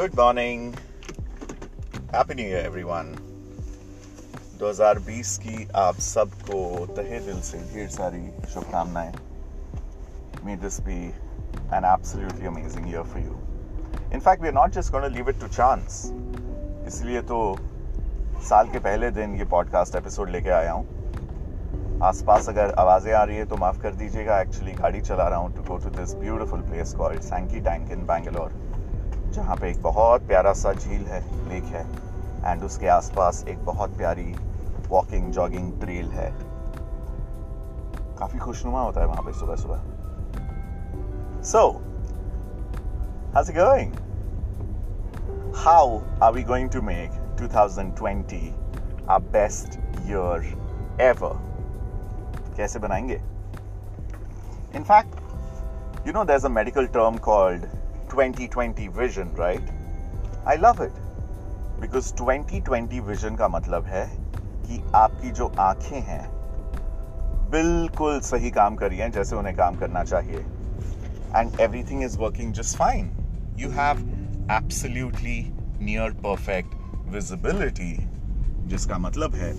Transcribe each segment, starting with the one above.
Good morning happy new year everyone 2020 की आप सबको तहे दिल से ढेर सारी शुभकामनाएँ। May this be an absolutely amazing year for you in fact we are not just to leave it to chance इसलिए तो साल के पहले दिन ये पॉडकास्ट एपिसोड लेके आया हूँ। आसपास अगर आवाज़ें आ रही है तो माफ़ कर दीजिएगा। एक्चुअली गाड़ी चला रहा हूँ to go to this beautiful place called Sankey tank in Bangalore जहाँ पे एक बहुत प्यारा सा झील है, लेक है एंड उसके आसपास एक बहुत प्यारी वॉकिंग जॉगिंग ट्रेल है काफ़ी खुशनुमा होता है वहाँ पे सुबह सुबह सो it going? How are we going to make 2020 our best year ever? कैसे बनाएँगे in fact you know a medical term called 2020 vision right I love it because 2020 vision का मतलब है कि आपकी जो आँखें हैं, बिल्कुल सही काम कर रही हैं, जैसे उन्हें काम करना चाहिए। And everything is working just fine you have absolutely near perfect visibility जिसका मतलब है,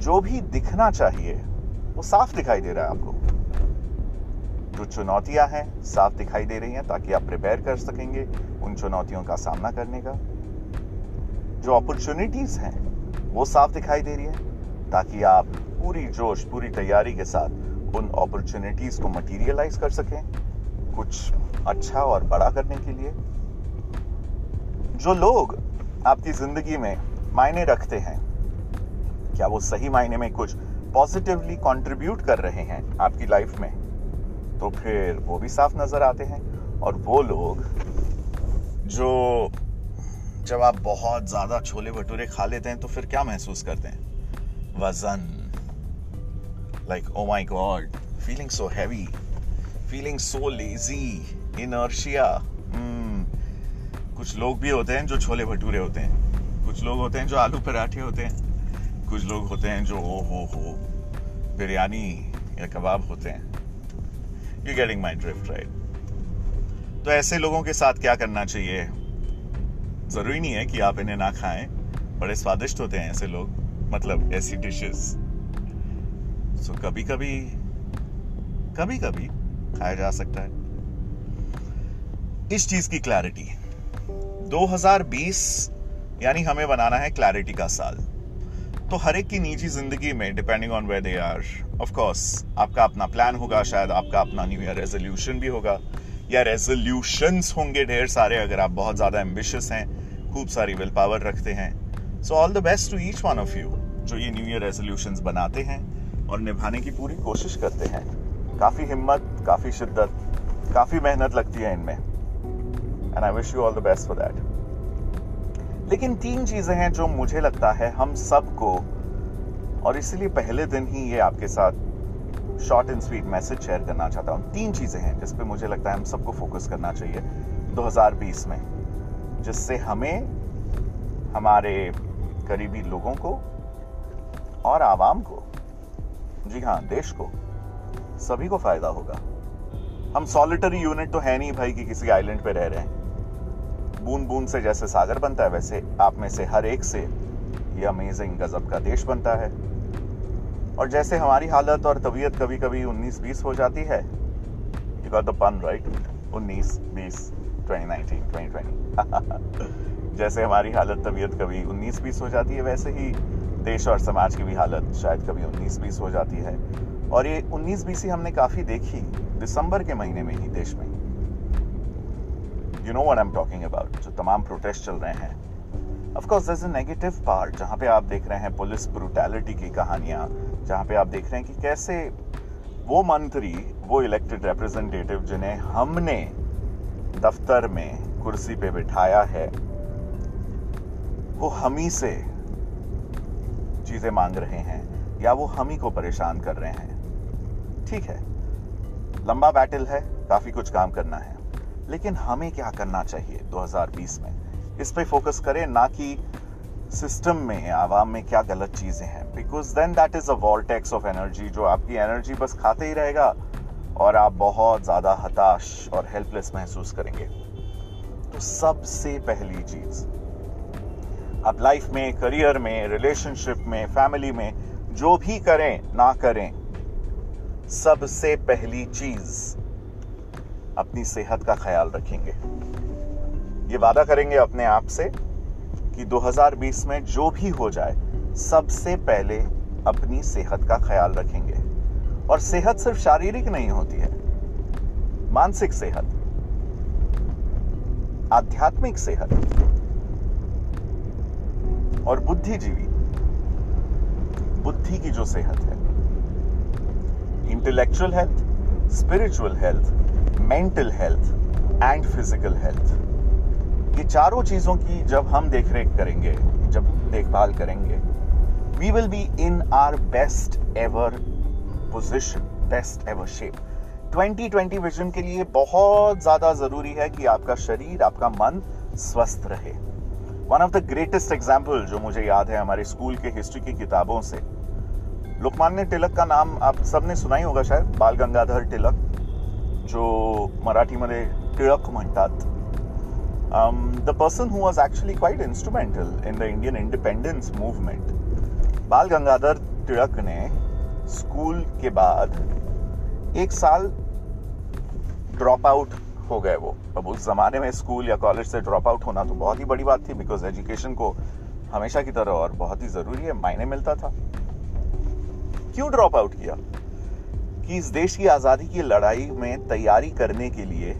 जो भी दिखना चाहिए, वो साफ़ दिखाई दे रहा है आपको। जो चुनौतियाँ हैं, साफ़ दिखाई दे रही हैं ताकि आप प्रिपेयर कर सकेंगे उन चुनौतियों का सामना करने का। जो अपॉर्चुनिटीज़ हैं, वो साफ़ दिखाई दे रही है ताकि आप पूरी जोश, पूरी तैयारी के साथ उन अपॉर्चुनिटीज़ को मटेरियलाइज कर सकें कुछ अच्छा और बड़ा करने के लिए। जो लोग आपकी ज़िंदगी में मायने रखते हैं, क्या वो सही मायने में कुछ पॉजिटिवली कंट्रीब्यूट कर रहे हैं आपकी लाइफ में? तो फिर वो भी साफ़ नज़र आते हैं और वो लोग जो जब आप बहुत ज़्यादा छोले भटूरे खा लेते हैं तो फिर क्या महसूस करते हैं? वज़न। Like oh my god feeling so heavy feeling so lazy inertia कुछ लोग भी होते हैं जो छोले भटूरे होते हैं। कुछ लोग होते हैं जो आलू पराठे होते हैं। कुछ लोग होते हैं जो ओ हो हो, बिरयानी या कबाब होते हैं। You getting my drift right तो ऐसे लोगों के साथ क्या करना चाहिए? ज़रूरी नहीं है कि आप इन्हें ना खाएँ। बड़े स्वादिष्ट होते हैं ऐसे लोग। मतलब ऐसी डिशेस सो कभी कभी कभी कभी खाया जा सकता है। इस चीज़ की क्लैरिटी 2020 यानी हमें बनाना है क्लैरिटी का साल। तो हर एक की निजी ज़िंदगी में depending on way they are of course आपका अपना प्लान होगा, शायद आपका अपना न्यू ईयर रेजोल्यूशन भी होगा। या रेजोल्यूशंस होंगे ढेर सारे, अगर आप बहुत ज़्यादा एम्बिशियस हैं, खूब सारी विल पावर रखते हैं। So all the best to each one of you जो ये न्यू ईयर रेजोल्यूशन बनाते हैं और निभाने की पूरी कोशिश करते हैं। काफ़ी हिम्मत, काफ़ी शिद्दत, काफ़ी मेहनत लगती है इनमें। And I wish you all the best for that लेकिन तीन चीज़ें हैं जो मुझे लगता है हम सबको, और इसलिए पहले दिन ही ये आपके साथ short and sweet message share करना चाहता हूँ। तीन चीज़ें हैं जिस पे मुझे लगता है हम सबको फोकस करना चाहिए 2020 में, जिससे हमें, हमारे करीबी लोगों को और आवाम को, जी हाँ देश को सभी को फ़ायदा होगा। हम सॉलिटरी यूनिट तो है नहीं भाई कि किसी आइलैंड पे रह रहे हैं। बूंद बूंद से जैसे सागर बनता है, वैसे आप में से हर एक से ये अमेजिंग गजब का देश बनता है। और जैसे हमारी हालत और तबीयत कभी कभी 19-20 हो जाती है you got the pun right 19 20 2019 2020 जैसे हमारी हालत, तबीयत कभी 19-20 हो जाती है, वैसे ही देश और समाज की भी हालत शायद कभी 19-20 हो जाती है। और ये 19-20 ही हमने काफ़ी देखी, दिसंबर के महीने में ही देश में। You know what I am talking about जो तमाम प्रोटेस्ट चल रहे हैं। Of course is a negative part जहाँ पे आप देख रहे हैं पुलिस ब्रूटैलिटी की कहानियाँ, जहाँ पे आप देख रहे हैं कि कैसे वो मंत्री, वो इलेक्टेड रिप्रेजेंटेटिव जिन्हें हमने दफ्तर में कुर्सी पे बिठाया है, वो हम ही से चीज़ें मांग रहे हैं, या वो हम ही को परेशान कर रहे हैं। ठीक है, लंबा बैटल है, काफ़ी कुछ काम करना है। लेकिन हमें क्या करना चाहिए 2020 में? इस पे फोकस करें ना कि सिस्टम में आवाम में क्या गलत चीज़ें हैं। Because then that is a vortex of energy जो आपकी एनर्जी बस खाते ही रहेगा और आप बहुत ज़्यादा हताश और हेल्पलेस महसूस करेंगे। तो सबसे पहली चीज़, आप लाइफ में करियर में रिलेशनशिप में फैमिली में, जो भी करें, ना करें, सबसे पहली चीज़ अपनी सेहत का ख्याल रखेंगे। ये वादा करेंगे अपने आप से कि 2020 में जो भी हो जाए, सबसे पहले अपनी सेहत का ख्याल रखेंगे। और सेहत सिर्फ़ शारीरिक नहीं होती है, मानसिक सेहत, आध्यात्मिक सेहत और बुद्धिजीवी, बुद्धि की जो सेहत है, intellectual health spiritual health mental health and physical health ये चारों चीज़ों की जब हम देखरेख करेंगे, जब देखभाल करेंगे we will be in our best ever position best ever shape 2020 vision के लिए बहुत ज़्यादा ज़रूरी है कि आपका शरीर, आपका मन स्वस्थ रहे। One of the greatest example जो मुझे याद है हमारे स्कूल के हिस्ट्री की किताबों से लोकमान्य तिलक का नाम आप सबने सुना ही होगा शायद, बाल गंगाधर तिलक, जो मराठीमध्ये टिळक म्हणतात. The person who was actually quite instrumental in the Indian independence movement Bal Gangadhar Tilak ने स्कूल के बाद एक साल ड्रॉप आउट हो गए वो। अब उस जमाने में स्कूल या कॉलेज से ड्रॉप आउट होना तो बहुत ही बड़ी बात थी बिकॉज़ एजुकेशन को हमेशा की तरह और बहुत ही ज़रूरी है, मायने मिलता था। क्यों ड्रॉप आउट किया? कि इस देश की आज़ादी की लड़ाई में तैयारी करने के लिए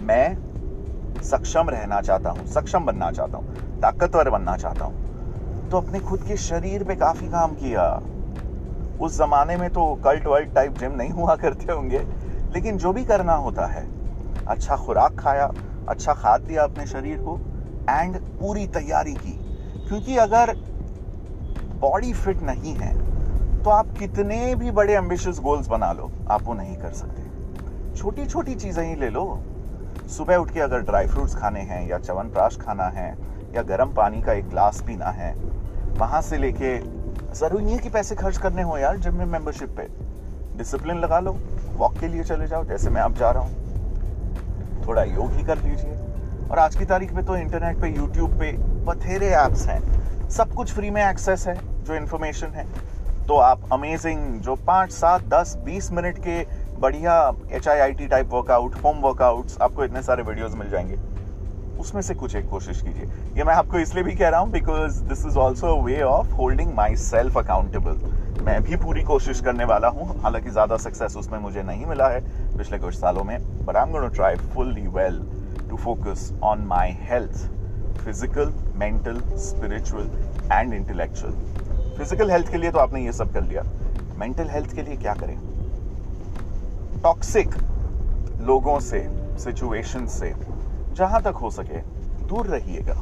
मैं सक्षम रहना चाहता हूँ, सक्षम बनना चाहता हूँ, ताकतवर बनना चाहता हूँ। तो अपने खुद के शरीर पे काफ़ी काम किया। उस जमाने में तो कल्ट वर्ल्ट टाइप जिम नहीं हुआ करते होंगे, लेकिन जो भी करना होता है अच्छा खुराक खाया अच्छा खाद दिया अपने शरीर को एंड पूरी तैयारी की। क्योंकि अगर बॉडी फिट नहीं है तो आप कितने भी बड़े एम्बिशियस गोल्स बना लो, आप वो नहीं कर सकते। छोटी छोटी चीज़ें ही ले लो। सुबह उठ के अगर ड्राई फ्रूट्स खाने हैं, या चवन प्राश खाना है, या गर्म पानी का एक ग्लास पीना है, वहाँ से लेके ज़रूरी नहीं है कि पैसे खर्च करने हो यार जिम में मेंबरशिप पे। डिसिप्लिन लगा लो वॉक के लिए चले जाओ, जैसे मैं अब जा रहा हूँ। थोड़ा योग ही कर लीजिए। और आज की तारीख में तो इंटरनेट पे यूट्यूब पे, बथेरे ऐप्स हैं। सब कुछ फ्री में एक्सेस है, जो इन्फॉर्मेशन है। तो आप अमेजिंग जो पाँच, सात, दस, बीस मिनट के बढ़िया H I I T type workout home workouts आपको इतने सारे वीडियोस मिल जाएँगे। उसमें से कुछ एक कोशिश कीजिए। ये मैं आपको इसलिए भी कह रहा हूँ because this is also way of holding myself accountable मैं भी पूरी कोशिश करने वाला हूँ, हालाँकि ज़्यादा सक्सेस उसमें मुझे नहीं मिला है पिछले कुछ सालों में but I am try fully well to focus on my health physical mental spiritual and intellectual physical health के लिए तो आपने ये सब कर लिया। मेंटल हेल्थ के लिए क्या करें? टॉक्सिक लोगों से सिचुएशन से, जहाँ तक हो सके, दूर रहिएगा।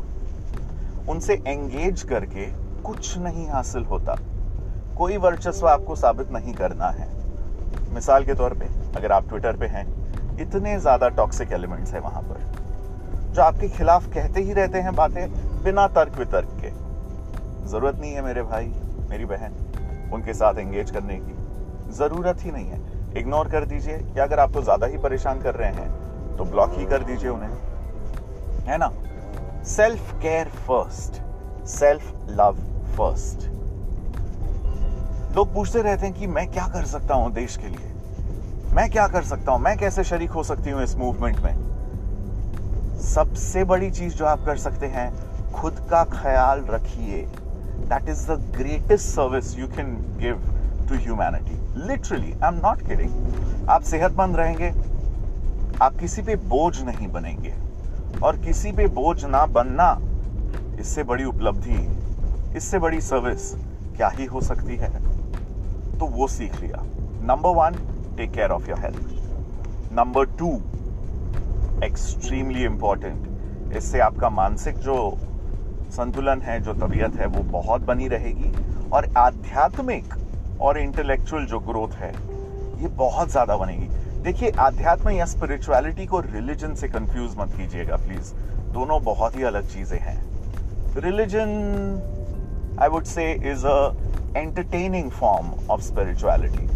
उनसे एंगेज करके कुछ नहीं हासिल होता। कोई वर्चस्व आपको साबित नहीं करना है। मिसाल के तौर पे, अगर आप ट्विटर पे हैं, इतने ज़्यादा टॉक्सिक एलिमेंट्स हैं वहाँ पर, जो आपके खिलाफ कहते ही रहते हैं बातें बिना तर्क वितर्क के। ज़रूरत नहीं है मेरे भाई। मेरी बहन, उनके साथ एंगेज करने की ज़रूरत ही नहीं है। इग्नोर कर दीजिए, या अगर आपको ज़्यादा ही परेशान कर रहे हैं तो ब्लॉक ही कर दीजिए उन्हें। है ना? Self care first self love first लोग पूछते रहते हैं कि मैं क्या कर सकता हूँ देश के लिए? मैं क्या कर सकता हूँ? मैं कैसे शरीक हो सकती हूँ इस मूवमेंट में? सबसे बड़ी चीज़ जो आप कर सकते हैं, खुद का ख्याल रखिए। That is the greatest service you can give to humanity literally I am not आप सेहतमंद रहेंगे, आप किसी पे बोझ नहीं बनेंगे। और किसी पे बोझ ना बनना, इससे बड़ी उपलब्धि, इससे बड़ी सर्विस क्या ही हो सकती है? तो वो सीख लिया। Number one take care of your health number two extremely important इससे आपका मानसिक जो संतुलन है, जो तबीयत है, वो बहुत बनी रहेगी। और आध्यात्मिक और इंटेलेक्चुअल जो ग्रोथ है, ये बहुत ज़्यादा बनेगी। देखिए, आध्यात्म या स्पिरिचुअलिटी को रिलीजन से कंफ्यूज मत कीजिएगा प्लीज़ दोनों बहुत ही अलग चीज़ें हैं। Religion I would say is a entertaining form of spirituality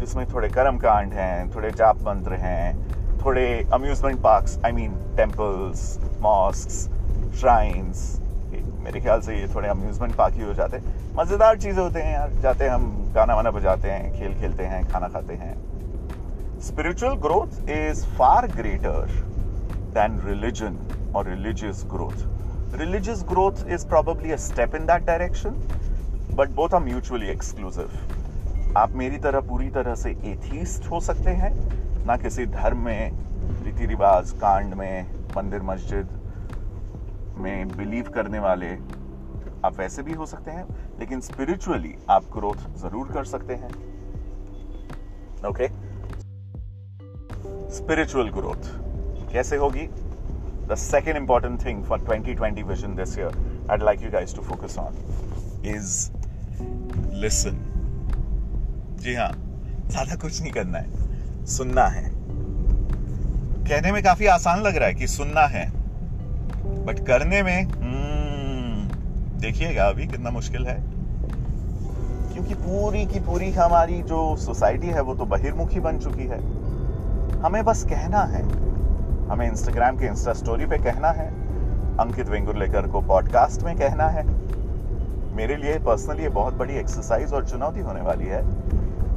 जिसमें थोड़े कर्म कांड हैं, थोड़े जाप मंत्र हैं, थोड़े amusement parks I mean temples mosque shrines मेरे ख्याल से ये थोड़े अम्यूजमेंट पार्क ही हो जाते। मज़ेदार चीज़ें होते हैं यार। जाते हैं हम गाना वाना बजाते हैं, खेल खेलते हैं, खाना खाते हैं। Spiritual growth is far greater than religion और religious growth religious growth is probably a step in that direction but both are mutually exclusive आप मेरी तरह, पूरी तरह से एथीस्ट हो सकते हैं। ना किसी धर्म में रीति रिवाज कांड में, मंदिर, मस्जिद में बिलीव करने वाले आप वैसे भी हो सकते हैं, लेकिन स्पिरिचुअली आप ग्रोथ ज़रूर कर सकते हैं। ओके स्पिरिचुअल ग्रोथ कैसे होगी? The second important thing for 2020 vision this year I'd like you guys to focus on is listen. जी हाँ ज़्यादा कुछ नहीं करना है, सुनना है। कहने में काफ़ी आसान लग रहा है कि सुनना है। बट करने में हम्म, देखिएगा अभी कितना मुश्किल है। क्योंकि पूरी की पूरी हमारी जो सोसाइटी है वो तो बहिर्मुखी बन चुकी है। हमें बस कहना है। हमें इंस्टाग्राम के इंस्टा स्टोरी पे कहना है। अंकित वेंगुरलेकर को पॉडकास्ट में कहना है। मेरे लिए पर्सनली ये बहुत बड़ी एक्सरसाइज और चुनौती होने वाली है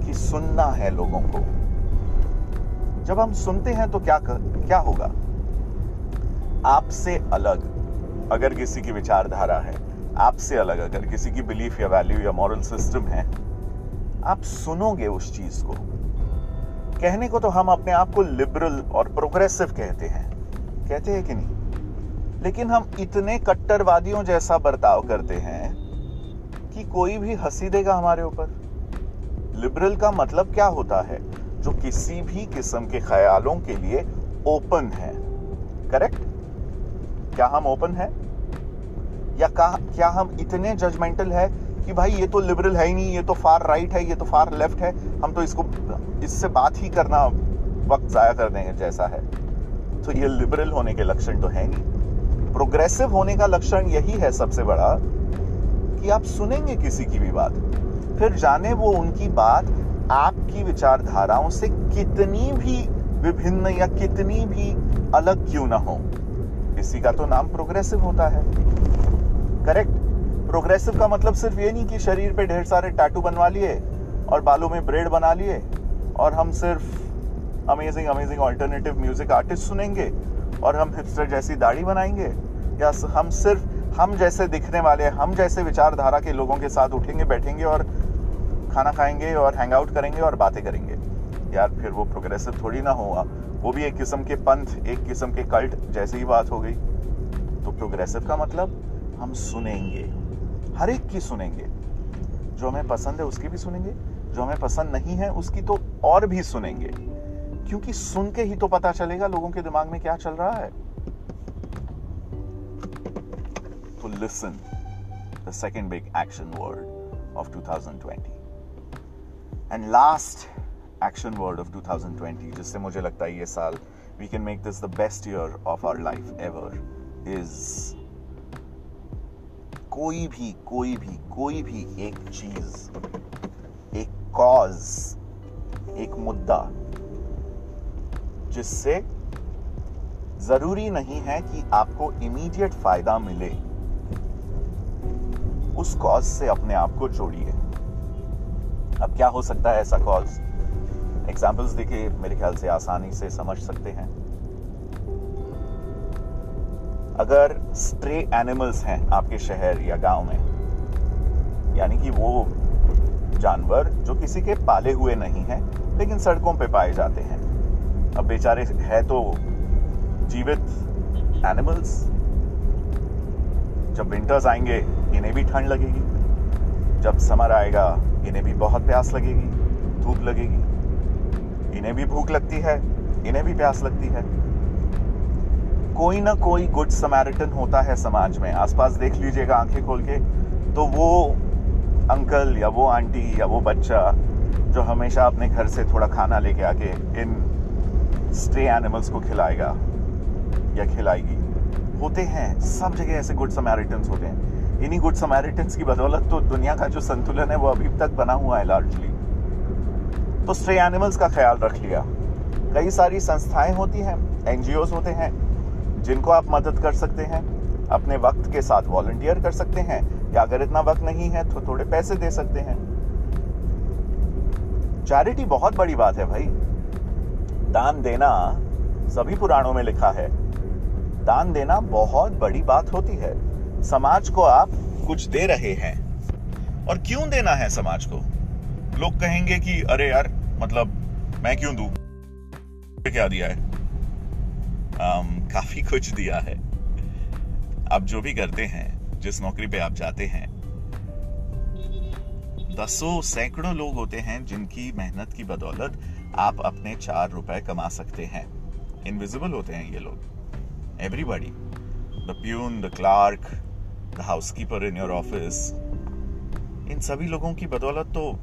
कि सुनना है लोगों को। जब हम सुनते हैं तो क्या कर, क्या होगा? आपसे अलग, अगर किसी की विचारधारा है, आपसे अलग, अगर किसी की बिलीफ या वैल्यू या मॉरल सिस्टम है, आप सुनोगे उस चीज़ को। कहने को तो हम अपने आप को लिबरल और प्रोग्रेसिव कहते हैं। कहते हैं कि नहीं? लेकिन हम इतने कट्टरवादियों जैसा बर्ताव करते हैं कि कोई भी हँसी देगा हमारे ऊपर। लिबरल का मतलब क्या होता है? जो किसी भी किस्म के ख्यालों के लिए ओपन है। करेक्ट क्या हम ओपन है? या क्या हम इतने जजमेंटल है कि भाई ये तो लिबरल है ही नहीं, ये तो फार राइट है, ये तो फार लेफ़्ट है, हम तो इसको, इससे बात ही करना वक्त जाया कर देंगे जैसा है। तो ये लिबरल होने के लक्षण तो है नहीं। प्रोग्रेसिव होने का लक्षण यही है सबसे बड़ा कि आप सुनेंगे किसी की भी बात, फिर जाने वो उनकी बात आपकी विचारधाराओं से कितनी भी विभिन्न या कितनी भी अलग क्यों ना हो। इसी का तो नाम प्रोग्रेसिव होता है। करेक्ट प्रोग्रेसिव का मतलब सिर्फ़ ये नहीं कि शरीर पे ढेर सारे टैटू बनवा लिए और बालों में ब्रेड बना लिए और हम सिर्फ़ amazing amazing alternative music artist सुनेंगे और हम हिपस्टर जैसी दाढ़ी बनाएँगे। या हम सिर्फ़, हम जैसे दिखने वाले, हम जैसे विचारधारा के लोगों के साथ उठेंगे, बैठेंगे और खाना खाएँगे और हैंग आउट करेंगे और बातें करेंगे। यार फिर वो प्रोग्रेसिव थोड़ी ना होगा। वो भी एक किस्म के पंथ, एक किस्म के कल्ट जैसी ही बात हो गई। तो प्रोग्रेसिव का मतलब हम सुनेंगे। हर एक की सुनेंगे। जो हमें पसंद है उसकी भी सुनेंगे। जो हमें पसंद नहीं है उसकी तो और भी सुनेंगे। क्योंकि सुन के ही तो पता चलेगा लोगों के दिमाग में क्या चल रहा है। तो listen the second big action word of 2020 and last action word of 2020 जिससे मुझे लगता है ये साल we can make this the best year of our life ever is कोई भी कोई भी कोई भी एक चीज़, एक कॉज एक मुद्दा, जिससे ज़रूरी नहीं है कि आपको इमीडिएट फ़ायदा मिले, उस कॉज से अपने आप को जोड़िए। अब क्या हो सकता है ऐसा कॉज एग्जाम्पल्स देखिए, मेरे ख्याल से आसानी से समझ सकते हैं। अगर स्ट्रे एनिमल्स हैं आपके शहर या गाँव में, यानी कि वो जानवर जो किसी के पाले हुए नहीं हैं, लेकिन सड़कों पे पाए जाते हैं। अब बेचारे है तो जीवित एनिमल्स जब विंटर्स आएँगे, इन्हें भी ठंड लगेगी। जब समर आएगा, इन्हें भी बहुत प्यास लगेगी, धूप लगेगी। इन्हें भी भूख लगती है, इन्हें भी प्यास लगती है। कोई ना कोई गुड समैरिटन होता है समाज में। आसपास देख लीजिएगा आँखें खोल के तो वो अंकल या वो आंटी या वो बच्चा जो हमेशा अपने घर से थोड़ा खाना लेके आके इन स्ट्रे एनिमल्स को खिलाएगा या खिलाएगी, होते हैं। सब जगह ऐसे गुड समैरिटन्स होते हैं। इन्हीं गुड समैरिटन्स की बदौलत तो दुनिया का जो संतुलन है वो अभी तक बना हुआ है लार्जली तो स्ट्रे एनिमल्स का ख्याल रख लिया। कई सारी संस्थाएँ होती हैं एनजीओ होते हैं, जिनको आप मदद कर सकते हैं, अपने वक्त के साथ वॉलंटियर कर सकते हैं, या अगर इतना वक्त नहीं है तो थोड़े पैसे दे सकते हैं। चैरिटी बहुत बड़ी बात है भाई। दान देना सभी पुराणों में लिखा है। दान देना बहुत बड़ी बात होती है। समाज को आप कुछ दे रहे हैं। और क्यों देना है समाज को? लोग कहेंगे कि अरे यार मतलब मैं क्यों दू? क्या दिया है? Um, काफ़ी कुछ दिया है। आप जो भी करते हैं जिस नौकरी पे आप जाते हैं दसों सैकड़ों लोग होते हैं जिनकी मेहनत की बदौलत आप अपने चार रुपए कमा सकते हैं। इनविजिबल होते हैं ये लोग। Everybody the peon the clerk the housekeeper in your office इन सभी लोगों की बदौलत तो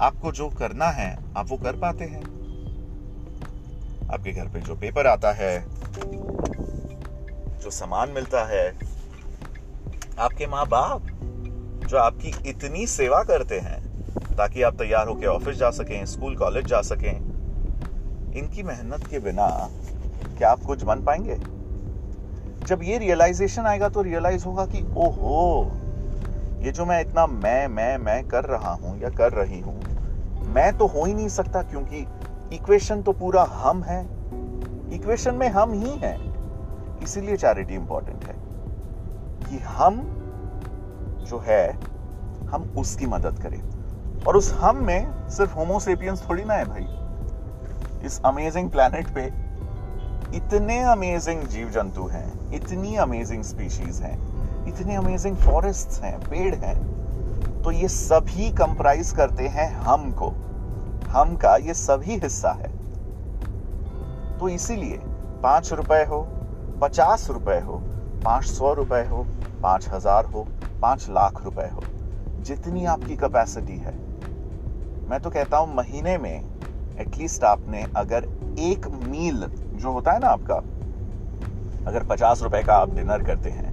आपको जो करना है, आप वो कर पाते हैं। आपके घर पे जो पेपर आता है, जो सामान मिलता है, आपके माँ बाप जो आपकी इतनी सेवा करते हैं, ताकि आप तैयार होकर ऑफ़िस जा सकें, स्कूल, कॉलेज जा सकें, इनकी मेहनत के बिना क्या आप कुछ बन पाएँगे? जब ये रियलाइजेशन आएगा तो रियलाइज़ होगा कि, ओहो ये जो मैं इतना मैं मैं मैं कर रहा हूँ या कर रही हूँ, मैं तो हो ही नहीं सकता क्योंकि इक्वेशन तो पूरा हम है। इक्वेशन में हम ही हैं। इसीलिए चैरिटी इंपॉर्टेंट है कि हम जो है, हम उसकी मदद करें। और उस हम में सिर्फ़ होमोसेपियंस थोड़ी ना है भाई। इस अमेजिंग प्लैनेट पे इतने अमेजिंग जीव जंतु हैं, इतनी अमेजिंग स्पीशीज हैं। इतने अमेजिंग फॉरेस्ट हैं, पेड़ हैं तो ये सभी कंप्राइज करते हैं हम को हम का ये सभी हिस्सा है। तो इसीलिए पाँच रुपए हो, पचास रुपए हो, पाँच सौ रुपए हो, पाँच हज़ार हो, पाँच लाख रुपए हो, जितनी आपकी कैपेसिटी है। मैं तो कहता हूँ महीने में एटलीस्ट आपने अगर एक मील जो होता है ना आपका, अगर पचास रुपए का आप डिनर करते हैं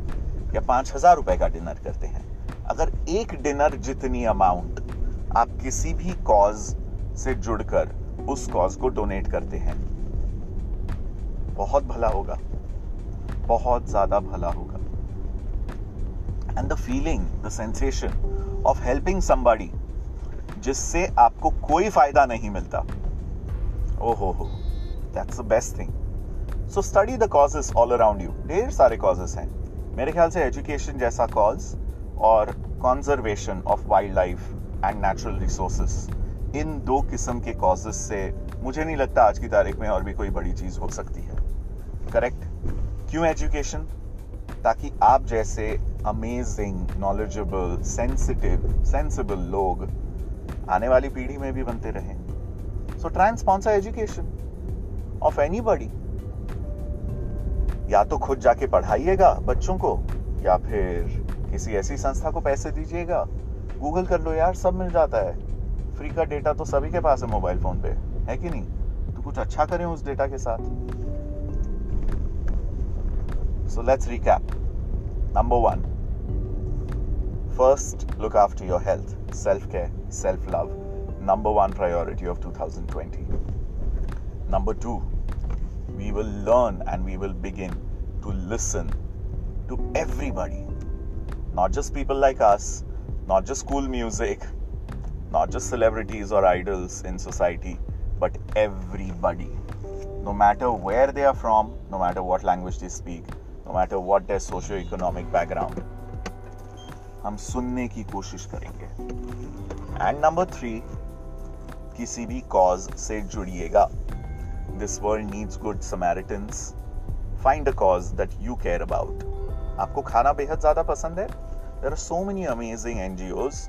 या पाँच हज़ार रुपए का डिनर करते हैं। अगर एक डिनर जितनी अमाउंट आप किसी भी कॉज से जुड़कर उस कॉज को डोनेट करते हैं, बहुत भला होगा। बहुत ज़्यादा भला होगा। And the feeling the sensation of helping somebody जिससे आपको कोई फ़ायदा नहीं मिलता। ओ हो हो that's the best thing so study the causes all around you ढेर सारे कॉजेस हैं। मेरे ख्याल से एजुकेशन जैसा कॉज और conservation of wild life and natural resources इन दो किस्म के कॉजेस से मुझे नहीं लगता आज की तारीख में और भी कोई बड़ी चीज़ हो सकती है। करेक्ट क्यों एजुकेशन ताकि आप जैसे अमेजिंग नॉलेजेबल सेंसिटिव सेंसिबल लोग आने वाली पीढ़ी में भी बनते रहें। So try and sponsor education of any या तो खुद जाके पढ़ाइएगा बच्चों को, या फिर किसी ऐसी संस्था को पैसे दीजिएगा। गूगल कर लो यार, सब मिल जाता है। फ्री का डेटा तो सभी के पास है मोबाइल फ़ोन पे, है कि नहीं? तो कुछ अच्छा करें उस डेटा के साथ। So let's recap number one first look after your health self care self love number one priority of 2020 number two we will learn and we will begin to listen to everybody, not just people like us, not just cool music, not just celebrities or idols in society, but everybody. No matter where they are from, no matter what language they speak, no matter what their socio economic background हम सुनने की कोशिश करेंगे and number three किसी भी cause से जुड़िएगा this world needs good samaritans find a cause that you care about आपको खाना बेहद ज़्यादा पसंद है? There are so many amazing NGOs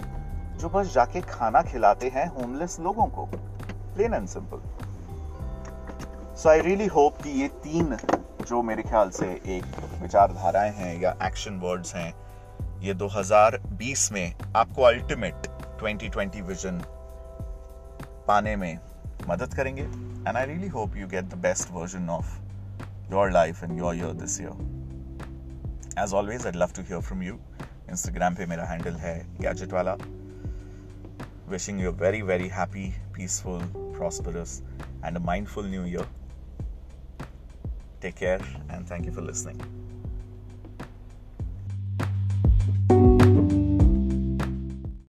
जो बस जाके खाना खिलाते हैं होमलेस लोगों को। Plain and simple so I really hope कि ये तीन जो मेरे ख्याल से एक विचारधाराएँ हैं या एक्शन वर्ड्स हैं, ये 2020 में आपको अल्टीमेट 2020 विजन पाने में मदद करेंगे। And I really hope you get the best version of your life and your year this year as always I love to hear from you Instagram पे मेरा हैंडल है गैजेट वाला wishing you very very happy peaceful, prosperous, and a mindful new year. Take care and thank you for listening.